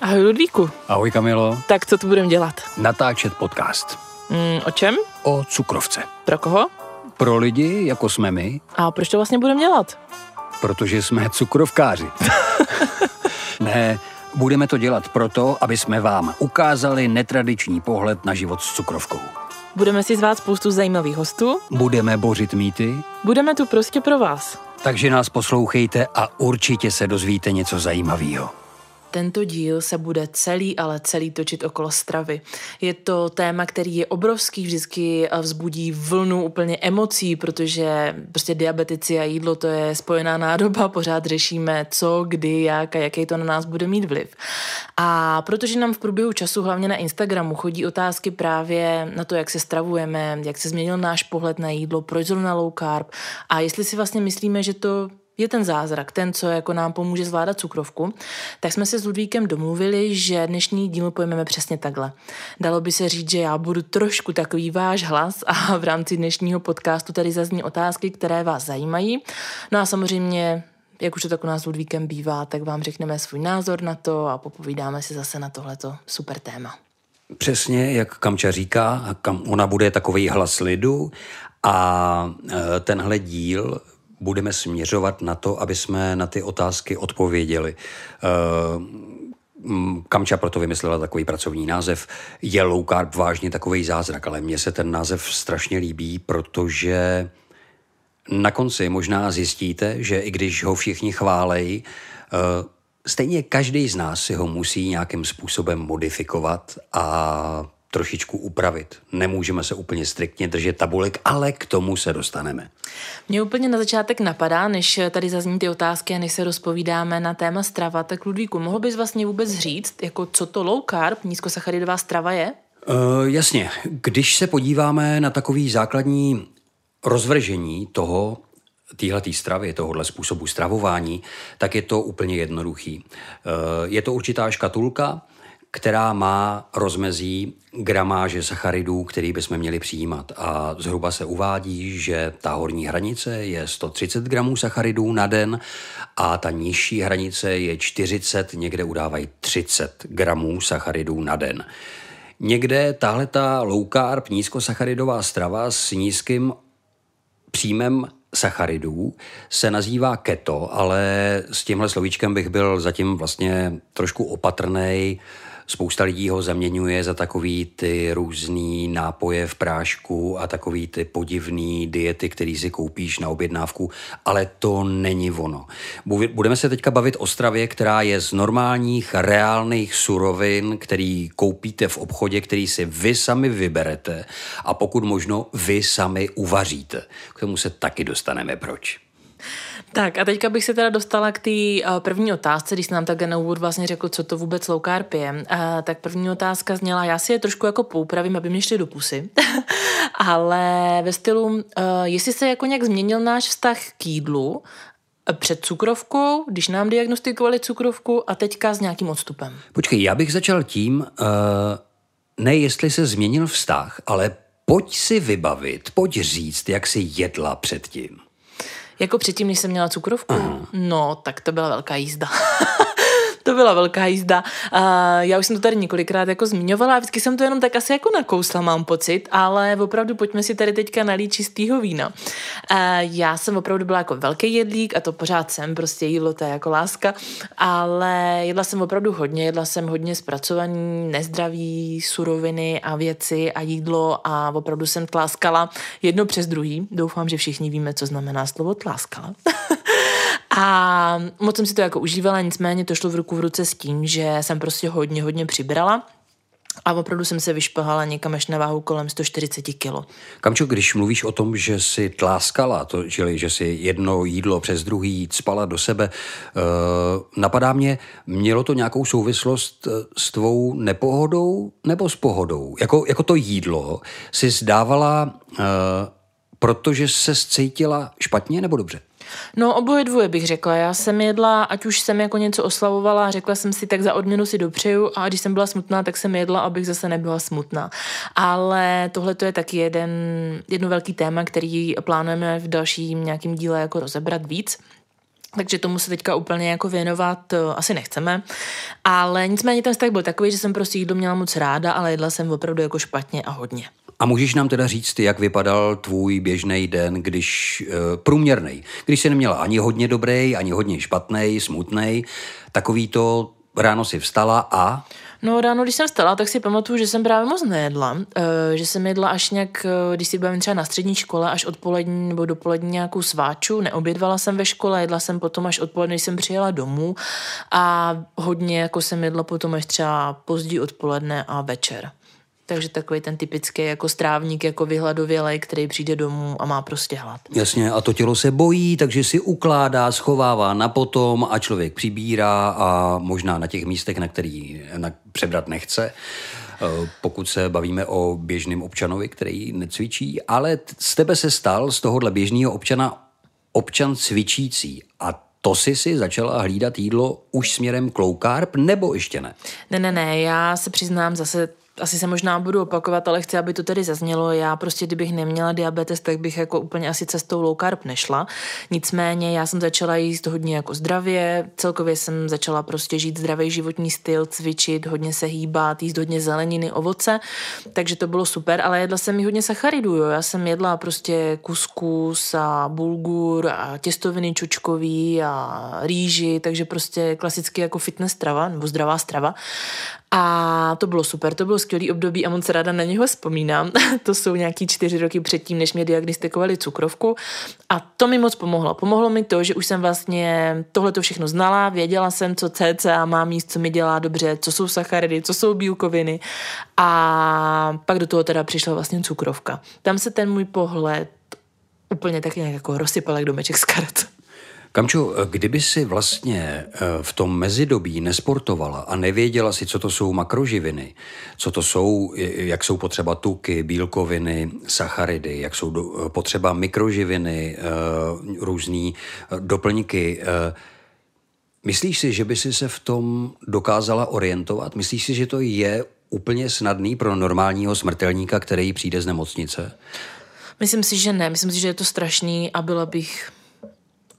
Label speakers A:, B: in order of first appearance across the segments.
A: Ahoj Ludvíku.
B: Ahoj Kamilo.
A: Tak co tu budeme dělat?
B: Natáčet podcast.
A: Mm, o čem?
B: O cukrovce.
A: Pro koho?
B: Pro lidi, jako jsme my.
A: A proč to vlastně budeme dělat?
B: Protože jsme cukrovkáři. ne, budeme to dělat proto, aby jsme vám ukázali netradiční pohled na život s cukrovkou.
A: Budeme si zvát spoustu zajímavých hostů.
B: Budeme bořit mýty.
A: Budeme tu prostě pro vás.
B: Takže nás poslouchejte a určitě se dozvíte něco zajímavého.
A: Tento díl se bude celý, ale celý točit okolo stravy. Je to téma, který je obrovský, vždycky vzbudí vlnu úplně emocí, protože prostě diabetici a jídlo to je spojená nádoba, pořád řešíme co, kdy, jak a jaký to na nás bude mít vliv. A protože nám v průběhu času, hlavně na Instagramu, chodí otázky právě na to, jak se stravujeme, jak se změnil náš pohled na jídlo, proč zrovna low carb a jestli si vlastně myslíme, že to je ten zázrak, ten, co jako nám pomůže zvládat cukrovku, tak jsme se s Ludvíkem domluvili, že dnešní díl pojmeme přesně takhle. Dalo by se říct, že já budu trošku takový váš hlas a v rámci dnešního podcastu tady zazní otázky, které vás zajímají. No a samozřejmě jak už to tak u nás s Ludvíkem bývá, tak vám řekneme svůj názor na to a popovídáme si zase na tohleto super téma.
B: Přesně, jak Kamča říká, kam ona bude takový hlas lidu a e, tenhle díl budeme směřovat na to, aby jsme na ty otázky odpověděli. Eh, Kamča proto vymyslela takový pracovní název. Je low carb vážně takový zázrak, ale mně se ten název strašně líbí, protože na konci možná zjistíte, že i když ho všichni chválejí, eh, stejně každý z nás si ho musí nějakým způsobem modifikovat a trošičku upravit. Nemůžeme se úplně striktně držet tabulek, ale k tomu se dostaneme.
A: Mě úplně na začátek napadá, než tady zazní ty otázky a než se rozpovídáme na téma strava, tak Ludvíku, mohl bys vlastně vůbec říct, jako co to low carb, nízkosacharidová strava je?
B: Uh, jasně, když se podíváme na takový základní rozvržení toho, téhletý stravy, tohohle způsobu stravování, tak je to úplně jednoduchý. Uh, je to určitá škatulka, která má rozmezí gramáže sacharidů, který bychom měli přijímat. A zhruba se uvádí, že ta horní hranice je 130 gramů sacharidů na den a ta nižší hranice je 40, někde udávají 30 gramů sacharidů na den. Někde tahle ta low carb nízkosacharidová strava s nízkým příjmem sacharidů se nazývá keto, ale s tímhle slovíčkem bych byl zatím vlastně trošku opatrný. Spousta lidí ho zaměňuje za takový ty různý nápoje v prášku a takový ty podivný diety, který si koupíš na objednávku, ale to není ono. Budeme se teďka bavit o stravě, která je z normálních, reálných surovin, který koupíte v obchodě, který si vy sami vyberete a pokud možno vy sami uvaříte. K tomu se taky dostaneme proč.
A: Tak a teďka bych se teda dostala k té uh, první otázce, když jsi nám tak na úvod vlastně řekl, co to vůbec low carb je. Uh, tak první otázka zněla, já si je trošku jako poupravím, aby mě šli do pusy, ale ve stylu, uh, jestli se jako nějak změnil náš vztah k jídlu, před cukrovkou, když nám diagnostikovali cukrovku a teďka s nějakým odstupem.
B: Počkej, já bych začal tím, uh, ne jestli se změnil vztah, ale pojď si vybavit, pojď říct, jak si jedla předtím.
A: Jako předtím, než jsem měla cukrovku? Aha. No, tak to byla velká jízda. Byla velká jízda. Uh, já už jsem to tady několikrát jako zmiňovala a vždycky jsem to jenom tak asi jako nakousla, mám pocit, ale opravdu pojďme si tady teďka nalít čistýho vína. Uh, já jsem opravdu byla jako velký jedlík a to pořád jsem, prostě jídlo to je jako láska, ale jedla jsem opravdu hodně, jedla jsem hodně zpracovaný, nezdravý suroviny a věci a jídlo a opravdu jsem tláskala jedno přes druhý. Doufám, že všichni víme, co znamená slovo tláskala. A moc jsem si to jako užívala, nicméně to šlo v ruku v ruce s tím, že jsem prostě hodně, hodně přibrala. A opravdu jsem se vyšplhala někam až na váhu kolem 140 kg.
B: Kamčo, když mluvíš o tom, že si tláskala, to, čili že si jedno jídlo přes druhý spala do sebe, uh, napadá mě, mělo to nějakou souvislost eh, s tvou nepohodou nebo s pohodou? Jako, jako to jídlo si zdávala, uh, protože se cítila špatně nebo dobře?
A: No oboje dvoje bych řekla. Já jsem jedla, ať už jsem jako něco oslavovala, řekla jsem si, tak za odměnu si dopřeju a když jsem byla smutná, tak jsem jedla, abych zase nebyla smutná. Ale tohle to je taky jeden, jedno velký téma, který plánujeme v dalším nějakém díle jako rozebrat víc. takže tomu se teďka úplně jako věnovat uh, asi nechceme. Ale nicméně ten vztah byl takový, že jsem prostě jídlo měla moc ráda, ale jedla jsem opravdu jako špatně a hodně.
B: A můžeš nám teda říct, jak vypadal tvůj běžný den, když uh, průměrný, když jsi neměla ani hodně dobrý, ani hodně špatný, smutný, takový to ráno si vstala a...
A: No ráno, když jsem vstala, tak si pamatuju, že jsem právě moc nejedla. E, že jsem jedla až nějak, když si bavím třeba na střední škole, až odpolední nebo dopolední nějakou sváču. Neobědvala jsem ve škole, jedla jsem potom až odpoledne, když jsem přijela domů. A hodně jako jsem jedla potom až třeba pozdí odpoledne a večer. Takže takový ten typický jako strávník, jako vyhladovělej, který přijde domů a má prostě hlad.
B: Jasně, a to tělo se bojí, takže si ukládá, schovává na potom a člověk přibírá a možná na těch místech, na který na, přebrat nechce eh, pokud se bavíme o běžném občanovi, který necvičí, ale z tebe se stal z tohohle běžného občana občan cvičící a to jsi si začala hlídat jídlo už směrem k low carb, nebo ještě ne?
A: Ne, ne, ne, já se přiznám zase asi se možná budu opakovat, ale chci, aby to tedy zaznělo. Já prostě, kdybych neměla diabetes, tak bych jako úplně asi cestou low carb nešla. Nicméně já jsem začala jíst hodně jako zdravě, celkově jsem začala prostě žít zdravý životní styl, cvičit, hodně se hýbat, jíst hodně zeleniny, ovoce, takže to bylo super, ale jedla jsem i hodně sacharidů, jo. Já jsem jedla prostě kuskus a bulgur a těstoviny čočkový a rýži, takže prostě klasicky jako fitness strava nebo zdravá strava. A to bylo super, to bylo skvělý období a moc ráda na něho vzpomínám. to jsou nějaký čtyři roky předtím, než mě diagnostikovali cukrovku. A to mi moc pomohlo. Pomohlo mi to, že už jsem vlastně tohle to všechno znala, věděla jsem, co CCA má míst, co mi dělá dobře, co jsou sacharidy, co jsou bílkoviny. A pak do toho teda přišla vlastně cukrovka. Tam se ten můj pohled úplně tak nějak jako rozsypal jak domeček z karet.
B: Kamčo, kdyby si vlastně eh, v tom mezidobí nesportovala a nevěděla si, co to jsou makroživiny, co to jsou, jak jsou potřeba tuky, bílkoviny, sacharidy, jak jsou eh, potřeba mikroživiny, eh, různý doplňky, Myslíš si, že by si se v tom dokázala orientovat? Myslíš si, že to je úplně snadný pro normálního smrtelníka, který přijde z nemocnice?
A: Myslím si, že ne. Myslím si, že je to strašný a byla bych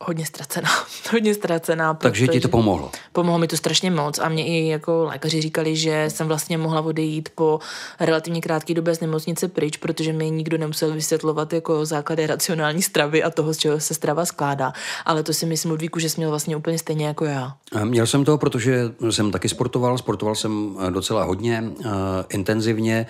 A: hodně ztracená. hodně ztracená.
B: Takže ti to pomohlo?
A: Pomohlo mi to strašně moc a mě i jako lékaři říkali, že jsem vlastně mohla odejít po relativně krátké době z nemocnice pryč, protože mi nikdo nemusel vysvětlovat jako základy racionální stravy a toho, z čeho se strava skládá. Ale to si myslím, Ludvíku, že jsi měl vlastně úplně stejně jako já.
B: Měl jsem to, protože jsem taky sportoval. Sportoval jsem eh, docela hodně, uh, intenzivně.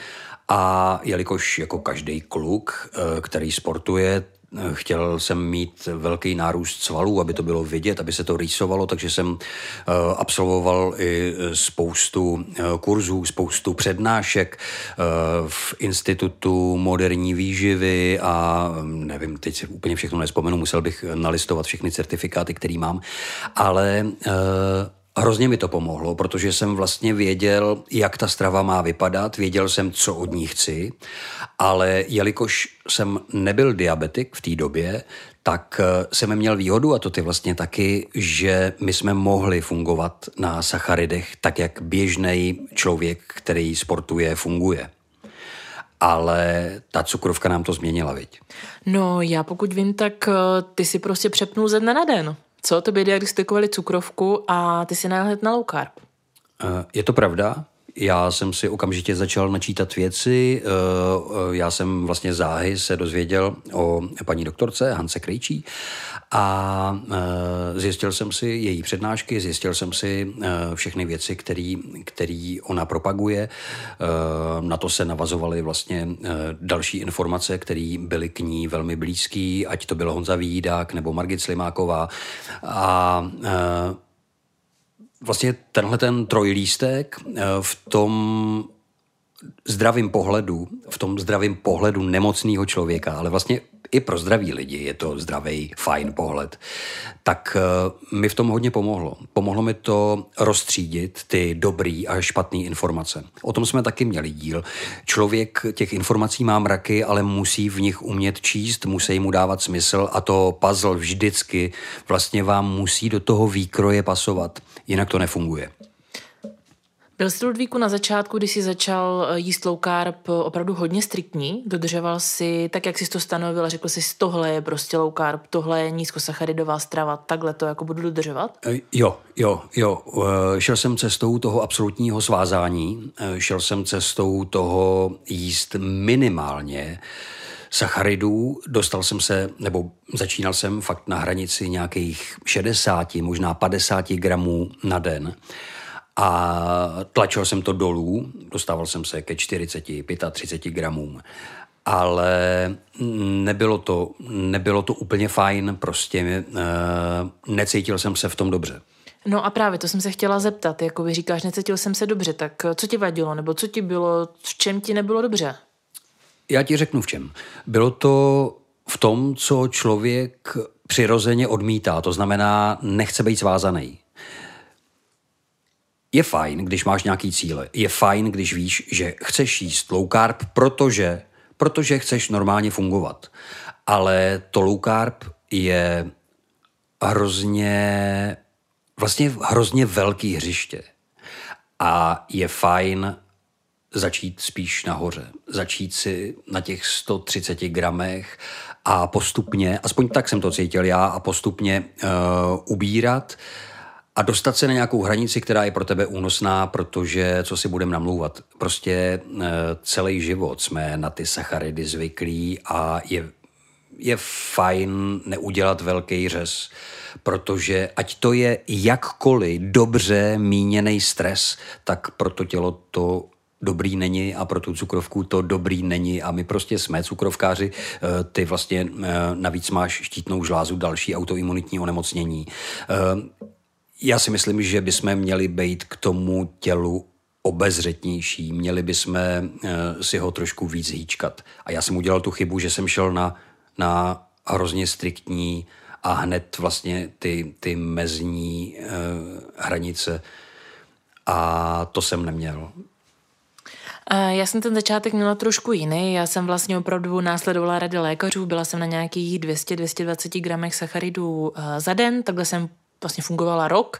B: A jelikož jako každý kluk, eh, který sportuje, Chtěl jsem mít velký nárůst svalů, aby to bylo vidět, aby se to rýsovalo, takže jsem eh, absolvoval i spoustu eh, kurzů, spoustu přednášek eh, v Institutu moderní výživy a hm, nevím, teď si úplně všechno nespomenu, musel bych nalistovat všechny certifikáty, které mám, ale Hrozně mi to pomohlo, protože jsem vlastně věděl, jak ta strava má vypadat, věděl jsem, co od ní chci, ale jelikož jsem nebyl diabetik v té době, tak eh, jsem měl výhodu, a to ty vlastně taky, že my jsme mohli fungovat na sacharidech tak, jak běžný člověk, který sportuje, funguje. Ale ta cukrovka nám to změnila, viď?
A: No, já pokud vím, tak eh, ty si prostě přepnul ze dne na den co, tobě diagnostikovali cukrovku a ty si hned na low carb.
B: Eh, je to pravda? Já jsem si okamžitě začal načítat věci. Eh, eh, já jsem vlastně záhy se dozvěděl o paní doktorce Hance Krejčí a zjistil jsem si její přednášky, zjistil jsem si všechny věci, které ona propaguje. Na to se navazovaly vlastně další informace, které byly k ní velmi blízké, ať to byl Honza Vídák nebo Margit Slimáková. A vlastně tenhle ten trojlístek eh, v tom zdravým pohledu, v tom zdravým pohledu nemocného člověka, ale vlastně i pro zdraví lidi je to zdravý, fajn pohled, tak eh, mi v tom hodně pomohlo. Pomohlo mi to rozstřídit ty dobrý a špatné informace. O tom jsme taky měli díl. Člověk těch informací má mraky, ale musí v nich umět číst, musí mu dávat smysl a to puzzle vždycky vlastně vám musí do toho výkroje pasovat, jinak to nefunguje.
A: Byl jsi Ludvíku na začátku, když jsi začal eh, jíst low carb, eh, opravdu hodně striktní? Dodržoval si, tak jak jsi to stanovil a řekl jsi, tohle je prostě low carb, tohle je nízkosacharidová strava, takhle to jako budu dodržovat?
B: Jo, jo, jo. Šel jsem cestou toho absolutního svázání, šel jsem cestou toho jíst minimálně sacharidů. Dostal jsem se, nebo začínal jsem fakt na hranici nějakých 60, možná 50 gramů na den. A tlačil jsem to dolů, dostával jsem se ke 40, 35 gramům. Ale nebylo to, nebylo to úplně fajn, prostě e, necítil jsem se v tom dobře.
A: No a právě to jsem se chtěla zeptat, jako vy říkáš, necítil jsem se dobře, tak co ti vadilo, nebo co ti bylo, v čem ti nebylo dobře?
B: Já ti řeknu v čem. Bylo to v tom, co člověk přirozeně odmítá, to znamená, nechce být svázaný. Je fajn, když máš nějaký cíle. Je fajn, když víš, že chceš jíst low carb, protože, protože chceš normálně fungovat. Ale to low carb je hrozně, vlastně hrozně velký hřiště. A je fajn začít spíš nahoře. Začít si na těch 130 gramech a postupně, aspoň tak jsem to cítil já, a postupně uh, ubírat a dostat se na nějakou hranici, která je pro tebe únosná, protože co si budeme namlouvat, prostě uh, celý život jsme na ty sacharidy zvyklí a je, je fajn neudělat velký řez, protože ať to je jakkoliv dobře míněný stres, tak pro to tělo to dobrý není a pro tu cukrovku to dobrý není a my prostě jsme cukrovkáři, eh, ty vlastně eh, navíc máš štítnou žlázu, další autoimunitní onemocnění. Eh, já si myslím, že bychom měli být k tomu tělu obezřetnější, měli bychom si ho trošku víc hýčkat. A já jsem udělal tu chybu, že jsem šel na, na hrozně striktní a hned vlastně ty, ty mezní uh, hranice a to jsem neměl.
A: Já jsem ten začátek měla trošku jiný. Já jsem vlastně opravdu následovala rady lékařů, byla jsem na nějakých 200-220 gramech sacharidů eh, za den, takhle jsem vlastně fungovala rok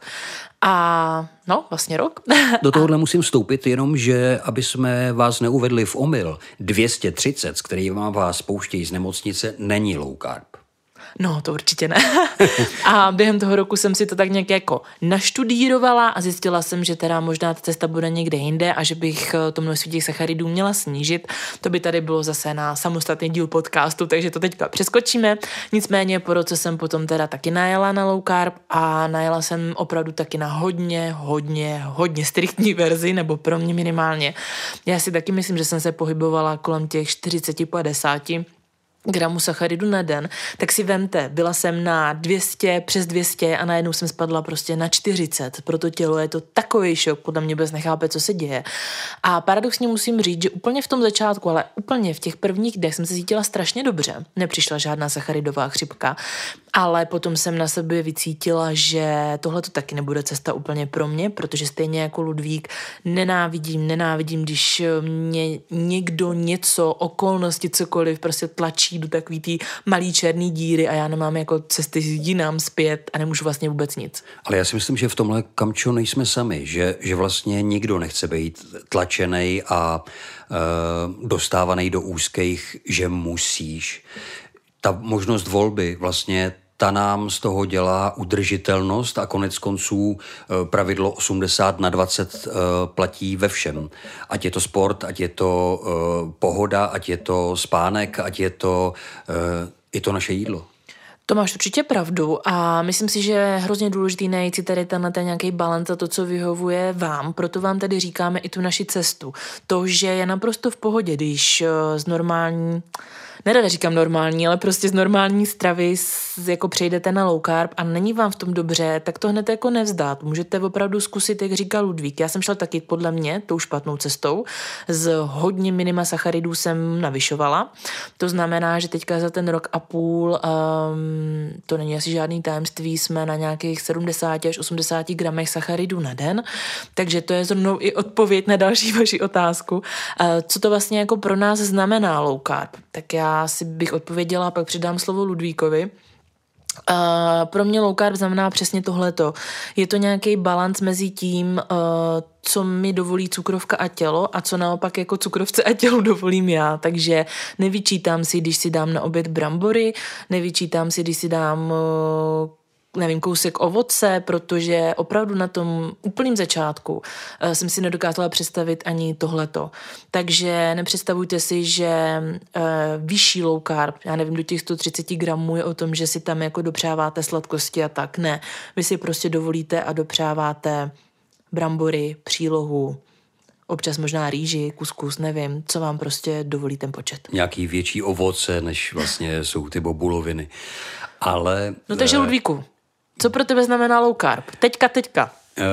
A: a no, vlastně rok.
B: Do tohohle musím vstoupit jenom, že aby jsme vás neuvedli v omyl, 230, s kterým vás pouštějí z nemocnice, není low carb.
A: No, to určitě ne. a během toho roku jsem si to tak nějak jako naštudírovala a zjistila jsem, že teda možná ta cesta bude někde jinde a že bych eh, to množství těch sacharidů měla snížit. To by tady bylo zase na samostatný díl podcastu, takže to teďka přeskočíme. Nicméně po roce jsem potom teda taky najela na low carb a najela jsem opravdu taky na hodně, hodně, hodně striktní verzi, nebo pro mě minimálně. Já si taky myslím, že jsem se pohybovala kolem těch 40-50 gramů sacharidu na den, tak si vemte, byla jsem na 200, přes 200 a najednou jsem spadla prostě na 40. Pro to tělo je to takový šok, podle mě bez nechápe, co se děje. A paradoxně musím říct, že úplně v tom začátku, ale úplně v těch prvních dnech jsem se cítila strašně dobře. Nepřišla žádná sacharidová chřipka, ale potom jsem na sebe vycítila, že tohle to taky nebude cesta úplně pro mě, protože stejně jako Ludvík nenávidím, nenávidím, když mě někdo něco, okolnosti, cokoliv prostě tlačí do takový té malý černý díry a já nemám jako cesty jinam zpět a nemůžu vlastně vůbec nic.
B: Ale já si myslím, že v tomhle kamčo nejsme sami, že, že vlastně nikdo nechce být tlačený a uh, dostávaný do úzkých, že musíš ta možnost volby vlastně ta nám z toho dělá udržitelnost a konec konců eh, pravidlo 80 na 20 eh, platí ve všem. Ať je to sport, ať je to eh, pohoda, ať je to spánek, ať je to, je to naše jídlo.
A: To máš určitě pravdu a myslím si, že je hrozně důležitý najít si tady ten, ten nějaký balans a to, co vyhovuje vám. Proto vám tady říkáme i tu naši cestu. To, že je naprosto v pohodě, když z normální nerada říkám normální, ale prostě z normální stravy jako přejdete na low carb a není vám v tom dobře, tak to hned jako nevzdát. Můžete opravdu zkusit, jak říkal Ludvík. Já jsem šla taky podle mě tou špatnou cestou. Z hodně minima sacharidů jsem navyšovala. To znamená, že teďka za ten rok a půl, um, to není asi žádný tajemství, jsme na nějakých 70 až 80 gramech sacharidů na den. Takže to je zrovna i odpověď na další vaši otázku. Uh, co to vlastně jako pro nás znamená low carb? Tak já si bych odpověděla a pak přidám slovo Ludvíkovi. Uh, pro mě low carb znamená přesně tohleto. Je to nějaký balans mezi tím, uh, co mi dovolí cukrovka a tělo a co naopak jako cukrovce a tělu dovolím já. Takže nevyčítám si, když si dám na oběd brambory, nevyčítám si, když si dám uh, nevím, kousek ovoce, protože opravdu na tom úplném začátku uh, jsem si nedokázala představit ani tohleto. Takže nepředstavujte si, že uh, vyšší low carb, já nevím, do těch 130 gramů je o tom, že si tam jako dopřáváte sladkosti a tak. Ne, vy si prostě dovolíte a dopřáváte brambory, přílohu, občas možná rýži, kuskus, nevím, co vám prostě dovolí ten počet.
B: Nějaký větší ovoce, než vlastně jsou ty bobuloviny. Ale...
A: No takže uh, Ludvíku, co pro tebe znamená low carb? Teďka, teďka. Uh,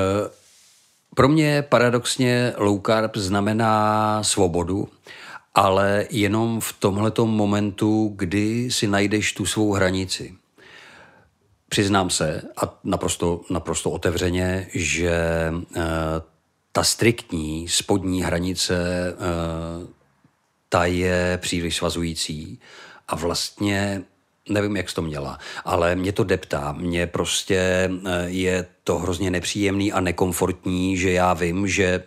B: pro mě paradoxně low carb znamená svobodu, ale jenom v tomhletom momentu, kdy si najdeš tu svou hranici. Přiznám se, a naprosto, naprosto otevřeně, že uh, ta striktní spodní hranice, uh, ta je příliš svazující a vlastně nevím, jak jsi to měla, ale mě to deptá. Mně prostě eh, je to hrozně nepříjemný a nekomfortní, že já vím, že eh,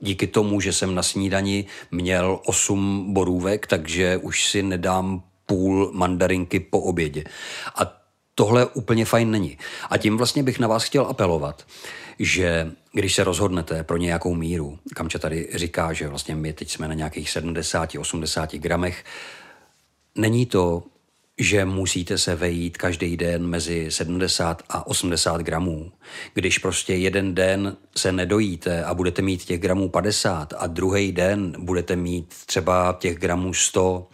B: díky tomu, že jsem na snídani měl 8 borůvek, takže už si nedám půl mandarinky po obědě. A tohle úplně fajn není. A tím vlastně bych na vás chtěl apelovat, že když se rozhodnete pro nějakou míru, Kamča tady říká, že vlastně my teď jsme na nějakých 70-80 gramech, není to že musíte se vejít každý den mezi 70 a 80 gramů. Když prostě jeden den se nedojíte a budete mít těch gramů 50 a druhý den budete mít třeba těch gramů 100,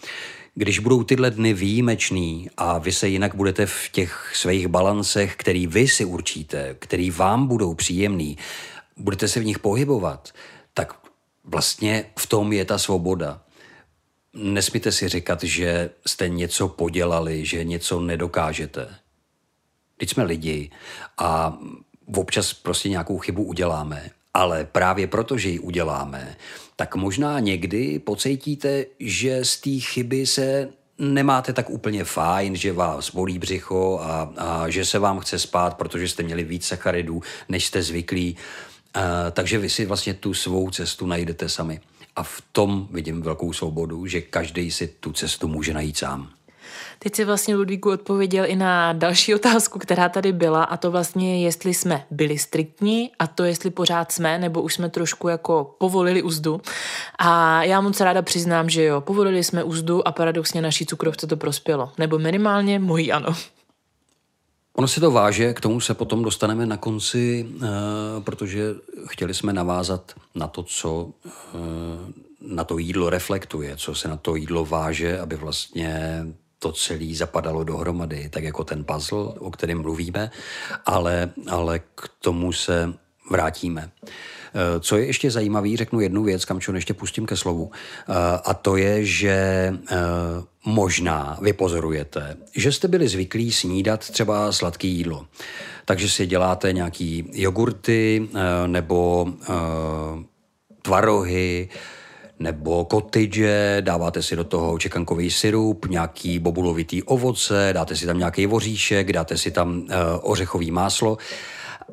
B: když budou tyhle dny výjimečný a vy se jinak budete v těch svých balancech, který vy si určíte, který vám budou příjemný, budete se v nich pohybovat, tak vlastně v tom je ta svoboda nesmíte si říkat, že jste něco podělali, že něco nedokážete. Teď jsme lidi a občas prostě nějakou chybu uděláme, ale právě proto, že ji uděláme, tak možná někdy pocítíte, že z té chyby se nemáte tak úplně fajn, že vás bolí břicho a, a že se vám chce spát, protože jste měli víc sacharidů, než jste zvyklí. Uh, takže vy si vlastně tu svou cestu najdete sami. A v tom vidím velkou svobodu, že každý si tu cestu může najít sám.
A: Teď si vlastně Ludvíku odpověděl i na další otázku, která tady byla a to vlastně jestli jsme byli striktní a to jestli pořád jsme, nebo už jsme trošku jako povolili úzdu. A já moc ráda přiznám, že jo, povolili jsme úzdu a paradoxně naší cukrovce to prospělo. Nebo minimálně mojí ano.
B: Ono se to váže, k tomu se potom dostaneme na konci, eh, protože chtěli jsme navázat na to, co eh, na to jídlo reflektuje, co se na to jídlo váže, aby vlastně to celé zapadalo dohromady, tak jako ten puzzle, o kterém mluvíme, ale, ale k tomu se vrátíme. Eh, co je ještě zajímavý, řeknu jednu věc, kam ještě pustím ke slovu, eh, a to je, že eh, možná vy pozorujete, že jste byli zvyklí snídat třeba sladké jídlo. Takže si děláte nějaký jogurty nebo tvarohy, nebo cottage, dáváte si do toho čekankový syrup, nějaký bobulovitý ovoce, dáte si tam nějaký voříšek, dáte si tam uh, ořechový máslo,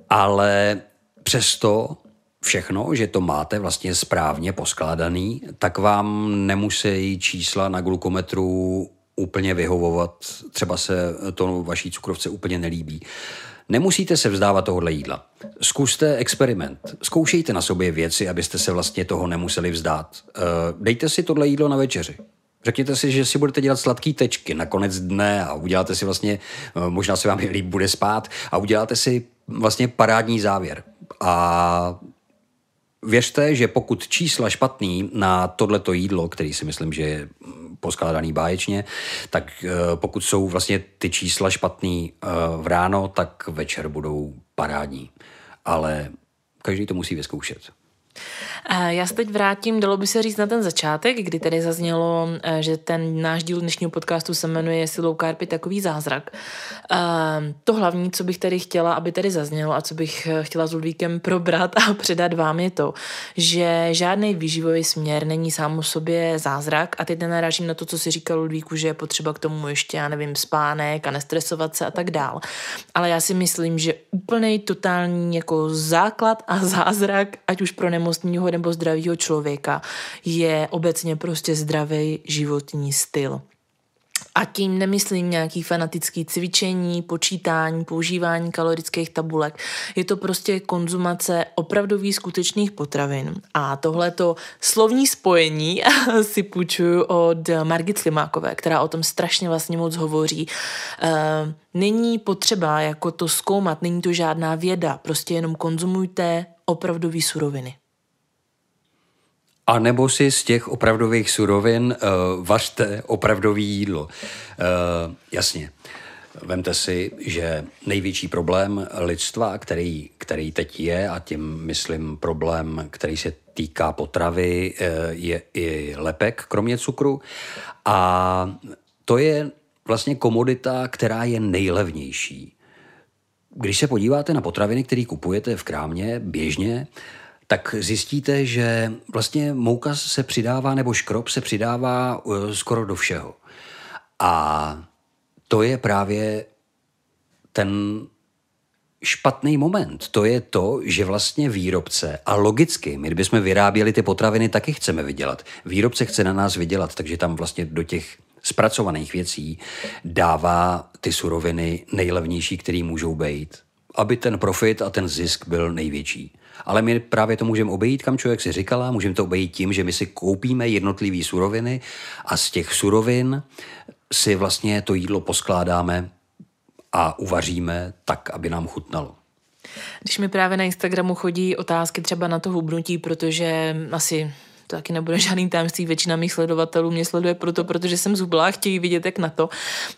B: ale přesto všechno, že to máte vlastně správně poskládaný, tak vám nemusí čísla na glukometru úplně vyhovovat, třeba se to vaší cukrovce úplně nelíbí. Nemusíte se vzdávat tohohle jídla. Zkuste experiment. Zkoušejte na sobě věci, abyste se vlastně toho nemuseli vzdát. Eh, dejte si tohle jídlo na večeři. Řekněte si, že si budete dělat sladký tečky na konec dne a uděláte si vlastně, eh, možná se vám líp bude spát a uděláte si vlastně parádní závěr. A věřte, že pokud čísla špatný na tohleto jídlo, který si myslím, že je poskládaný báječně, tak eh, pokud jsou vlastně ty čísla špatný eh, v ráno, tak večer budou parádní. Ale každý to musí vyzkoušet.
A: Já se teď vrátím, dalo by se říct na ten začátek, kdy tady zaznělo, eh, že ten náš díl dnešního podcastu se jmenuje carb je takový zázrak. To hlavní, co bych tady chtěla, aby tady zaznělo a co bych eh, chtěla s Ludvíkem probrat a předat vám je to, že žádný výživový směr není sám o sobě zázrak a teď nenarážím na to, co si říkal Ludvíku, že je potřeba k tomu ještě, já nevím, spánek a nestresovat se a tak dál. Ale já si myslím, že úplný totální jako základ a zázrak, ať už pro nemocního nebo zdravého člověka, je obecně prostě zdravý životní styl. A tím nemyslím nějaký fanatický cvičení, počítání, používání kalorických tabulek. Je to prostě konzumace opravdových skutečných potravin. A tohleto slovní spojení si půjčuju od Margit Slimákové, která o tom strašně vlastně moc hovoří. E, není potřeba jako to zkoumat, není to žádná věda, prostě jenom konzumujte opravdové suroviny.
B: A nebo si z těch opravdových surovin uh, vařte opravdový jídlo. Uh, jasně. Vemte si, že největší problém lidstva, který, který teď je, a tím myslím problém, který se týká potravy, eh, je i lepek, kromě cukru. A to je vlastně komodita, která je nejlevnější. Když se podíváte na potraviny, které kupujete v krámě běžně, tak zjistíte, že vlastně mouka se přidává, nebo škrob se přidává uh, skoro do všeho. A to je právě ten špatný moment. To je to, že vlastně výrobce, a logicky, my kdybychom vyráběli ty potraviny, taky chceme vydělat. Výrobce chce na nás vydělat, takže tam vlastně do těch zpracovaných věcí dává ty suroviny nejlevnější, které můžou být, aby ten profit a ten zisk byl největší. Ale my právě to můžeme obejít, kam člověk si říkala, můžeme to obejít tím, že my si koupíme jednotlivé suroviny a z těch surovin si vlastně to jídlo poskládáme a uvaříme tak, aby nám chutnalo.
A: Když mi právě na Instagramu chodí otázky třeba na to hubnutí, protože asi to taky nebude žádný tajemství, většina mých sledovatelů mě sleduje proto, protože jsem zubla a chtějí vidět, jak na to,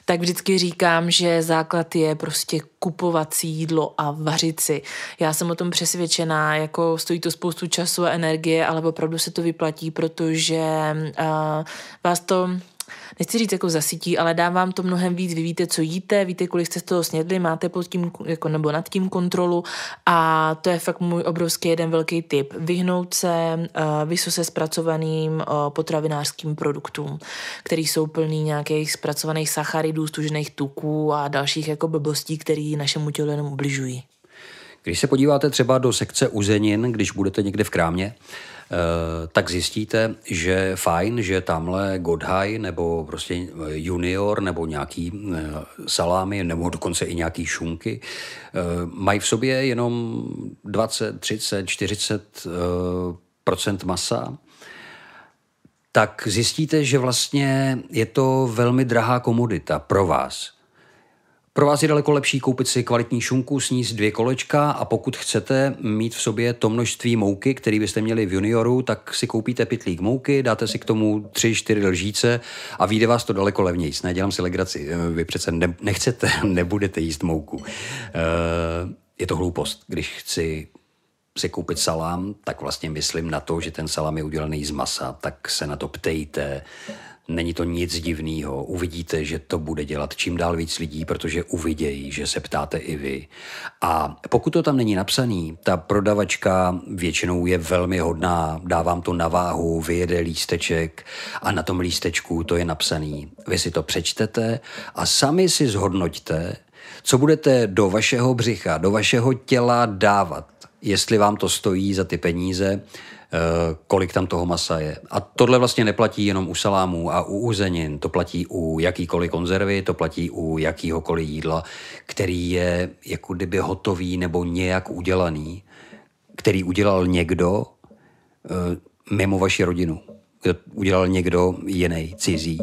A: tak vždycky říkám, že základ je prostě kupovat si jídlo a vařit si. Já jsem o tom přesvědčená, jako stojí to spoustu času a energie, ale opravdu se to vyplatí, protože uh, vás to nechci říct jako zasytí, ale dám vám to mnohem víc. Vy víte, co jíte, víte, kolik jste z toho snědli, máte pod tím, jako, nebo nad tím kontrolu a to je fakt můj obrovský jeden velký tip. Vyhnout se uh, vysoce zpracovaným uh, potravinářským produktům, který jsou plný nějakých zpracovaných sacharidů, stužených tuků a dalších jako blbostí, které našemu tělu jenom ubližují.
B: Když se podíváte třeba do sekce uzenin, když budete někde v krámě, tak zjistíte, že fajn, že tamhle Godhaj nebo prostě eh, junior nebo nějaký eh, salámy nebo dokonce i nějaký šunky mají v sobě jenom 20, 30, 40 procent masa, tak zjistíte, že vlastně je to velmi drahá komodita pro vás. Pro vás je daleko lepší koupit si kvalitní šunku, sníst dvě kolečka a pokud chcete mít v sobě to množství mouky, který byste měli v junioru, tak si koupíte pitlík mouky, dáte si k tomu tři, čtyři lžíce a vyjde vás to daleko levněji. Nedělám si legraci, vy přece ne, nechcete, nebudete jíst mouku. Eh, je to hloupost. Když chci si koupit salám, tak vlastně myslím na to, že ten salám je udělaný z masa, tak se na to ptejte, Není to nic divného. Uvidíte, že to bude dělat čím dál víc lidí, protože uvidějí, že se ptáte i vy. A pokud to tam není napsaný, ta prodavačka většinou je velmi hodná, dávám to na váhu, vyjede lísteček a na tom lístečku to je napsaný. Vy si to přečtete a sami si zhodnoťte, co budete do vašeho břicha, do vašeho těla dávat. Jestli vám to stojí za ty peníze, Eh, kolik tam toho masa je. A tohle vlastně neplatí jenom u salámů a u uzenin, to platí u jakýkoliv konzervy, to platí u jakýhokoliv jídla, který je jako kdyby hotový nebo nějak udělaný, který udělal někdo eh, mimo vaši rodinu. Udělal někdo jiný, cizí.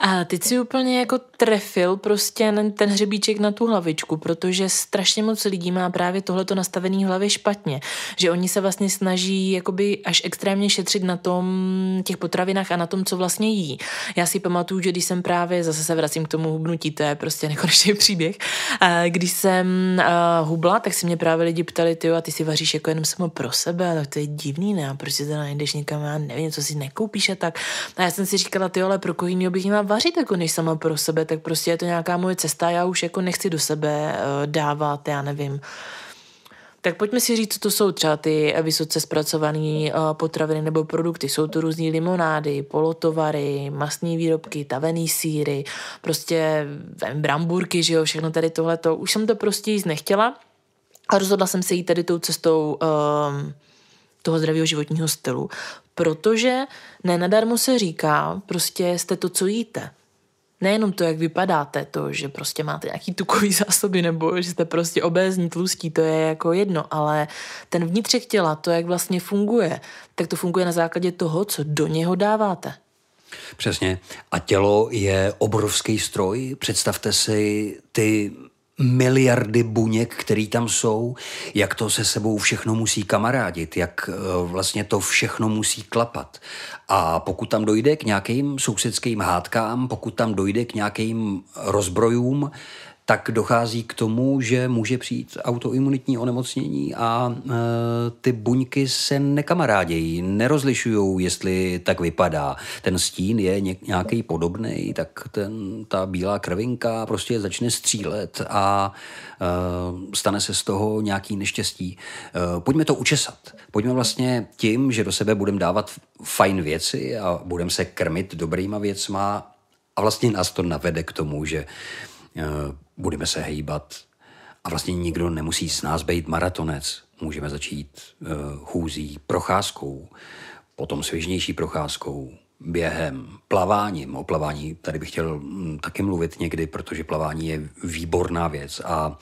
A: A teď si úplně jako trefil prostě ten hřebíček na tu hlavičku, protože strašně moc lidí má právě tohleto nastavený hlavě špatně, že oni se vlastně snaží jakoby až extrémně šetřit na tom těch potravinách a na tom, co vlastně jí. Já si pamatuju, že když jsem právě, zase se vracím k tomu hubnutí, to je prostě nekonečný příběh, když jsem hubla, tak si mě právě lidi ptali, ty a ty si vaříš jako jenom samo pro sebe, tak to je divný, ne? A proč si to najdeš někam, já nevím, co si nekoupíš a tak. A já jsem si říkala, ty ale pro koho bych měla vařit jako než sama pro sebe, tak prostě je to nějaká moje cesta, já už jako nechci do sebe uh, dávat, já nevím. Tak pojďme si říct, co to jsou třeba ty vysoce zpracované uh, potraviny nebo produkty. Jsou to různé limonády, polotovary, masné výrobky, tavený síry, prostě bramburky, že jo, všechno tady tohleto. Už jsem to prostě jíst nechtěla a rozhodla jsem se jít tady tou cestou um, toho zdravého životního stylu, protože nenadarmo se říká, prostě jste to, co jíte. Nejenom to, jak vypadáte, to, že prostě máte nějaký tukový zásoby nebo že jste prostě obézní, tlustí, to je jako jedno, ale ten vnitřek těla, to, jak vlastně funguje, tak to funguje na základě toho, co do něho dáváte.
B: Přesně. A tělo je obrovský stroj. Představte si ty miliardy buněk, který tam jsou, jak to se sebou všechno musí kamarádit, jak eh, vlastně to všechno musí klapat. A pokud tam dojde k nějakým sousedským hádkám, pokud tam dojde k nějakým rozbrojům, tak dochází k tomu, že může přijít autoimunitní onemocnění a e, ty buňky se nekamarádějí, nerozlišují, jestli tak vypadá. Ten stín je nějaký podobný, tak ten, ta bílá krvinka prostě začne střílet a e, stane se z toho nějaký neštěstí. E, pojďme to učesat. Pojďme vlastně tím, že do sebe budeme dávat fajn věci a budeme se krmit dobrýma věcma a vlastně nás to navede k tomu, že Eh, budeme se hejbat a vlastně nikdo nemusí s nás být maratonec. Můžeme začít uh, chůzí procházkou, potom svěžnější procházkou, během, plaváním. O plavání tady bych chtěl mm, taky mluvit někdy, protože plavání je výborná věc a uh,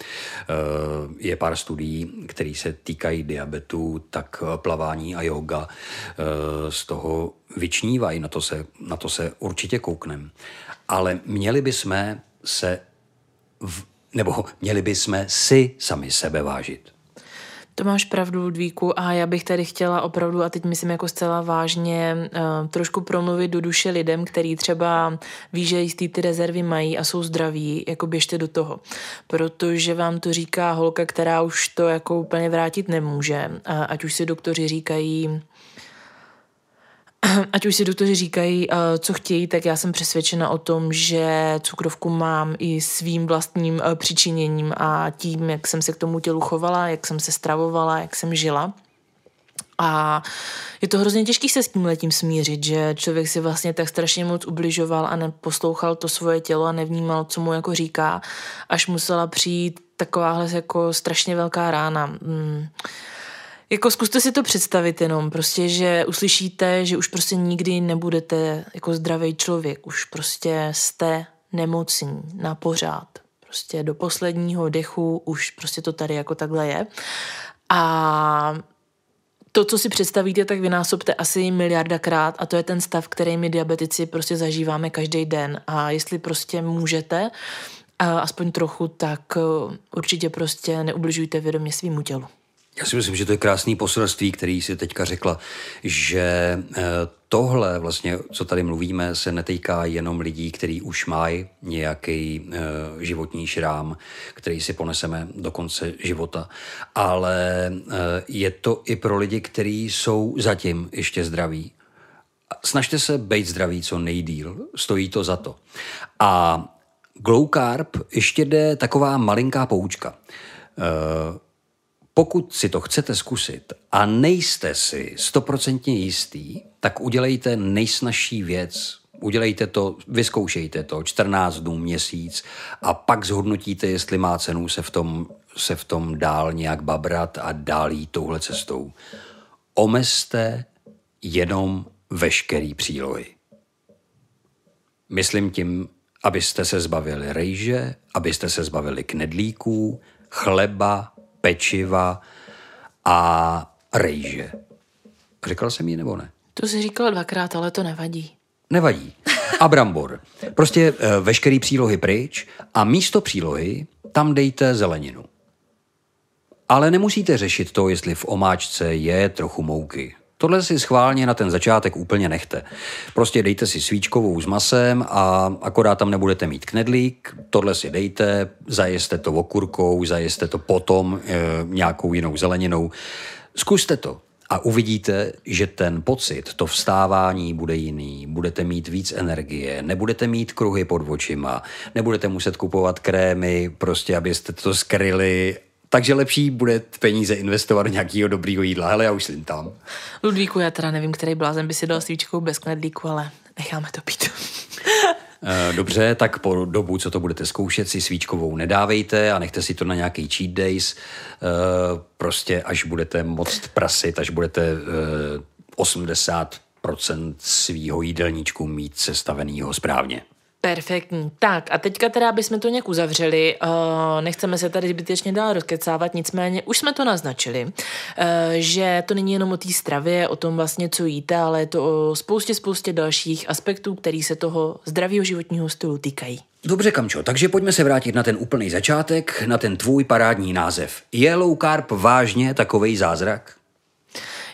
B: je pár studií, které se týkají diabetu, tak plavání a yoga z toho vyčnívají, na to se, na to se určitě kouknem. Ale měli bychom se v, nebo měli bychom si sami sebe vážit.
A: To máš pravdu, Ludvíku, a já bych tady chtěla opravdu, a teď myslím jako zcela vážně, uh, trošku promluvit do duše lidem, který třeba ví, že jistý ty rezervy mají a jsou zdraví, jako běžte do toho. Protože vám to říká holka, která už to jako úplně vrátit nemůže. Ať už si doktoři říkají, ať už si doktoři říkají, eh, co chtějí, tak já jsem přesvědčena o tom, že cukrovku mám i svým vlastním eh, přičiněním a tím, jak jsem se k tomu tělu chovala, jak jsem se stravovala, jak jsem žila. A je to hrozně těžké se s tím letím smířit, že člověk si vlastně tak strašně moc ubližoval a neposlouchal to svoje tělo a nevnímal, co mu jako říká, až musela přijít takováhle jako strašně velká rána. Hmm jako zkuste si to představit jenom, prostě, že uslyšíte, že už prostě nikdy nebudete jako zdravý člověk, už prostě jste nemocní na pořád. Prostě do posledního dechu už prostě to tady jako takhle je. A to, co si představíte, tak vynásobte asi miliardakrát a to je ten stav, který my diabetici prostě zažíváme každý den. A jestli prostě můžete, aspoň trochu, tak určitě prostě neubližujte vědomě svýmu tělu.
B: Já si myslím, že to je krásný poselství, který si teďka řekla, že eh, tohle vlastně, co tady mluvíme, se netýká jenom lidí, kteří už mají nějaký eh, životní šrám, který si poneseme do konce života, ale eh, je to i pro lidi, kteří jsou zatím ještě zdraví. Snažte se být zdraví co nejdíl, stojí to za to. A Glow Carb ještě jde taková malinká poučka. Pokud si to chcete zkusit a nejste si stoprocentně jistý, tak udělejte nejsnažší věc. Udělejte to, vyzkoušejte to 14 dnů, měsíc a pak zhodnotíte, jestli má cenu se v tom, se v tom dál nějak babrat a dál jít touhle cestou. Omezte jenom veškerý přílohy. Myslím tím, abyste se zbavili rejže, abyste se zbavili knedlíků, chleba, pečiva a rejže. Říkal jsem jí nebo ne?
A: To jsi říkal dvakrát, ale to nevadí.
B: Nevadí. a brambor. Prostě uh, veškerý přílohy pryč a místo přílohy tam dejte zeleninu. Ale nemusíte řešit to, jestli v omáčce je trochu mouky. Tohle si schválně na ten začátek úplně nechte. Prostě dejte si svíčkovou s masem a akorát tam nebudete mít knedlík, tohle si dejte, zajeste to okurkou, zajeste to potom e, nějakou jinou zeleninou. Zkuste to a uvidíte, že ten pocit, to vstávání bude jiný, budete mít víc energie, nebudete mít kruhy pod očima, nebudete muset kupovat krémy, prostě abyste to skryli takže lepší bude peníze investovat do nějakého dobrýho jídla. Hele, já už jsem tam.
A: Ludvíku, já teda nevím, který blázen by si dal svíčkou bez knedlíku, ale necháme to být.
B: Eh, dobře, tak po dobu, co to budete zkoušet, si svíčkovou nedávejte a nechte si to na nějaký cheat days. Eh, prostě až budete moc prasit, až budete 80% eh, svýho jídelníčku mít sestavenýho správně.
A: Perfektní. Tak a teďka teda, bychom to nějak uzavřeli, uh, nechceme se tady zbytečně dál rozkecávat, nicméně už jsme to naznačili, uh, že to není jenom o té stravě, o tom vlastně, co jíte, ale je to o spoustě, spoustě dalších aspektů, který se toho zdravého životního stylu týkají.
B: Dobře, Kamčo, takže pojďme se vrátit na ten úplný začátek, na ten tvůj parádní název. Je low carb vážně takovej zázrak?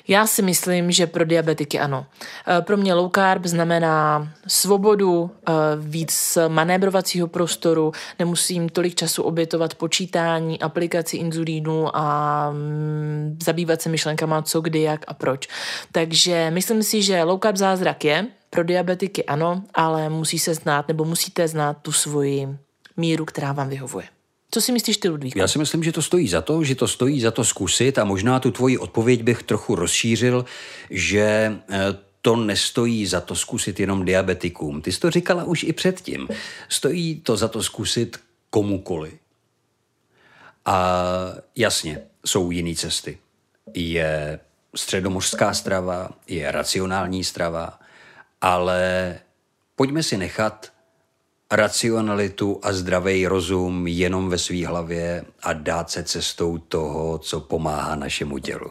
A: Já si myslím, že pro diabetiky ano. Eh, pro mě low carb znamená svobodu, eh, víc manévrovacího prostoru, nemusím tolik času obětovat počítání, aplikaci inzulínu a mm, zabývat se myšlenkama co, kdy, jak a proč. Takže myslím si, že low carb zázrak je, pro diabetiky ano, ale musí se znát nebo musíte znát tu svoji míru, která vám vyhovuje. Co si myslíš ty, Ludvík?
B: Já si myslím, že to stojí za to, že to stojí za to zkusit a možná tu tvoji odpověď bych trochu rozšířil, že eh, to nestojí za to zkusit jenom diabetikům. Ty jsi to říkala už i předtím. Stojí to za to zkusit komukoli. A jasně, jsou jiné cesty. Je středomořská strava, je racionální strava, ale pojďme si nechat racionalitu a zdravý rozum jenom ve své hlavě a dát se cestou toho, co pomáhá našemu tělu.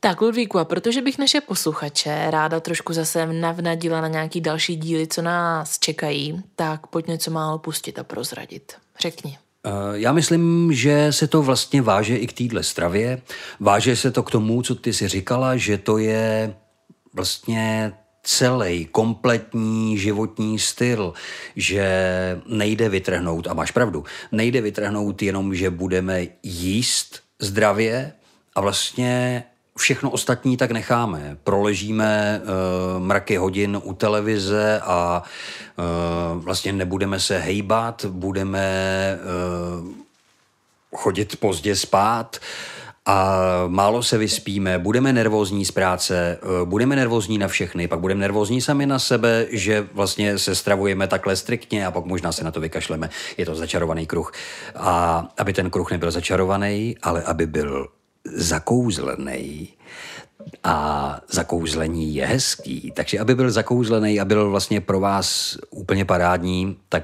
A: Tak, Ludvíku, a protože bych naše posluchače ráda trošku zase navnadila na nějaký další díly, co nás čekají, tak pojď něco málo pustit a prozradit. Řekni.
B: Eh, já myslím, že se to vlastně váže i k téhle stravě. Váže se to k tomu, co ty si říkala, že to je vlastně celý kompletní životní styl, že nejde vytrhnout, a máš pravdu, nejde vytrhnout jenom, že budeme jíst zdravě a vlastně všechno ostatní tak necháme. Proležíme uh, mraky hodin u televize a uh, vlastně nebudeme se hejbat, budeme uh, chodit pozdě spát. A málo se vyspíme, budeme nervózní z práce, eh, budeme nervózní na všechny, pak budeme nervózní sami na sebe, že vlastně se stravujeme takhle striktně a pak možná se na to vykašleme. Je to začarovaný kruh. A aby ten kruh nebyl začarovaný, ale aby byl zakouzlený, a zakouzlení je hezký. Takže aby byl zakouzlený a byl vlastně pro vás úplně parádní, tak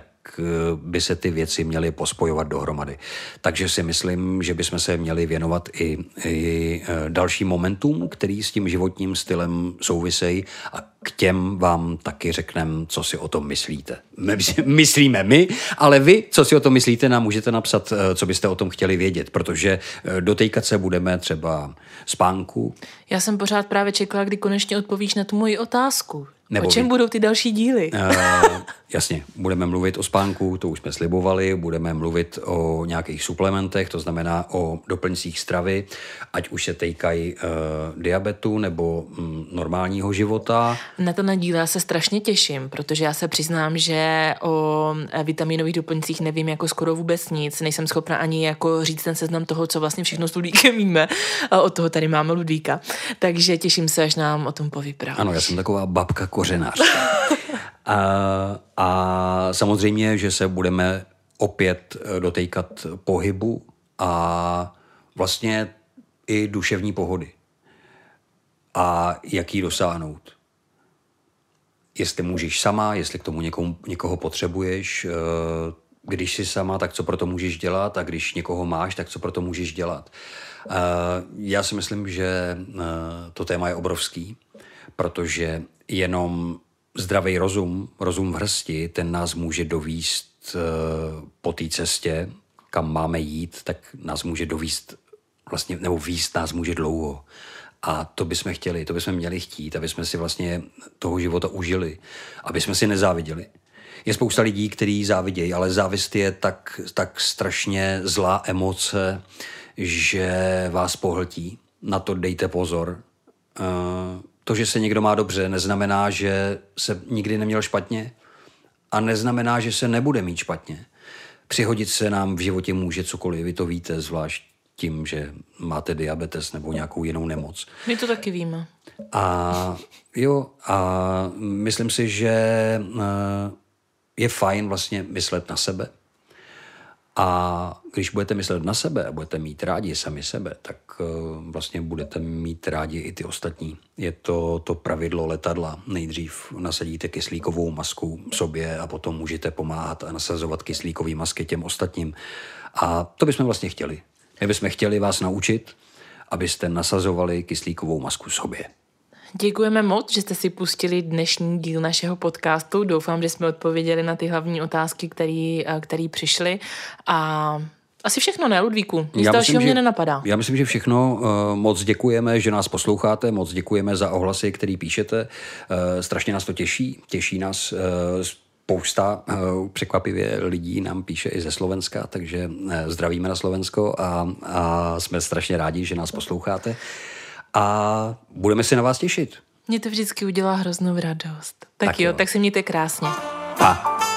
B: by se ty věci měly pospojovat dohromady. Takže si myslím, že bychom se měli věnovat i, i eh, dalším momentům, který s tím životním stylem souvisejí a k těm vám taky řekneme, co si o tom myslíte. My, myslíme my, ale vy, co si o tom myslíte, nám můžete napsat, eh, co byste o tom chtěli vědět, protože dotýkat se budeme třeba spánku.
A: Já jsem pořád právě čekala, kdy konečně odpovíš na tu moji otázku. Nebo o čem vy... budou ty další díly?
B: Uh, jasně, budeme mluvit o spánku, to už jsme slibovali, budeme mluvit o nějakých suplementech, to znamená o doplňcích stravy, ať už se týkají uh, diabetu nebo um, normálního života.
A: Na ten díl já se strašně těším, protože já se přiznám, že o eh, vitaminových doplňcích nevím jako skoro vůbec nic, nejsem schopna ani jako říct ten seznam toho, co vlastně všechno s Ludvíkem víme, a od toho tady máme Ludvíka. Takže těším se, až nám o tom povyprávíš.
B: Ano, já jsem taková babka kořenář. A, samozřejmě, že se budeme opět eh, dotýkat pohybu a vlastně i duševní pohody. A jak ji dosáhnout. Jestli můžeš sama, jestli k tomu někomu, někoho potřebuješ, eh, když jsi sama, tak co pro to můžeš dělat a když někoho máš, tak co pro to můžeš dělat. Eh, já si myslím, že to téma je obrovský, protože jenom zdravý rozum, rozum v hrsti, ten nás může dovíst po té cestě, kam máme jít, tak nás může dovíst vlastně, nebo výst nás může dlouho. A to bychom chtěli, to bychom měli chtít, aby jsme si vlastně toho života užili, aby jsme si nezáviděli. Je spousta lidí, kteří závidějí, ale závist je tak, tak strašně zlá emoce, že vás pohltí. Na to dejte pozor. Eh, to, že se někdo má dobře, neznamená, že se nikdy neměl špatně a neznamená, že se nebude mít špatně. Přihodit se nám v životě může cokoliv, vy to víte, zvlášť tím, že máte diabetes nebo nějakou jinou nemoc.
A: My to taky víme.
B: A jo, a myslím si, že eh, je fajn vlastně myslet na sebe. A když budete myslet na sebe a budete mít rádi sami sebe, tak eh, vlastně budete mít rádi i ty ostatní. Je to to pravidlo letadla. Nejdřív nasadíte kyslíkovou masku sobě a potom můžete pomáhat a nasazovat kyslíkový masky těm ostatním. A to bychom vlastně chtěli. My bychom chtěli vás naučit, abyste nasazovali kyslíkovou masku sobě.
A: Děkujeme moc, že jste si pustili dnešní díl našeho podcastu. Doufám, že jsme odpověděli na ty hlavní otázky, které přišly. A asi všechno, ne, Ludvíku? Nic já dalšího myslím, mě že, nenapadá.
B: Já myslím, že všechno. Uh, moc děkujeme, že nás posloucháte, moc děkujeme za ohlasy, který píšete. Uh, strašně nás to těší. Těší nás spousta překvapivě lidí nám píše i ze Slovenska, takže zdravíme na Slovensko a, a jsme strašně rádi, že nás posloucháte a budeme se na vás těšit.
A: Mě to vždycky udělá hroznou radost. Tak, tak jo, jo, tak se mějte krásně.
B: Pa.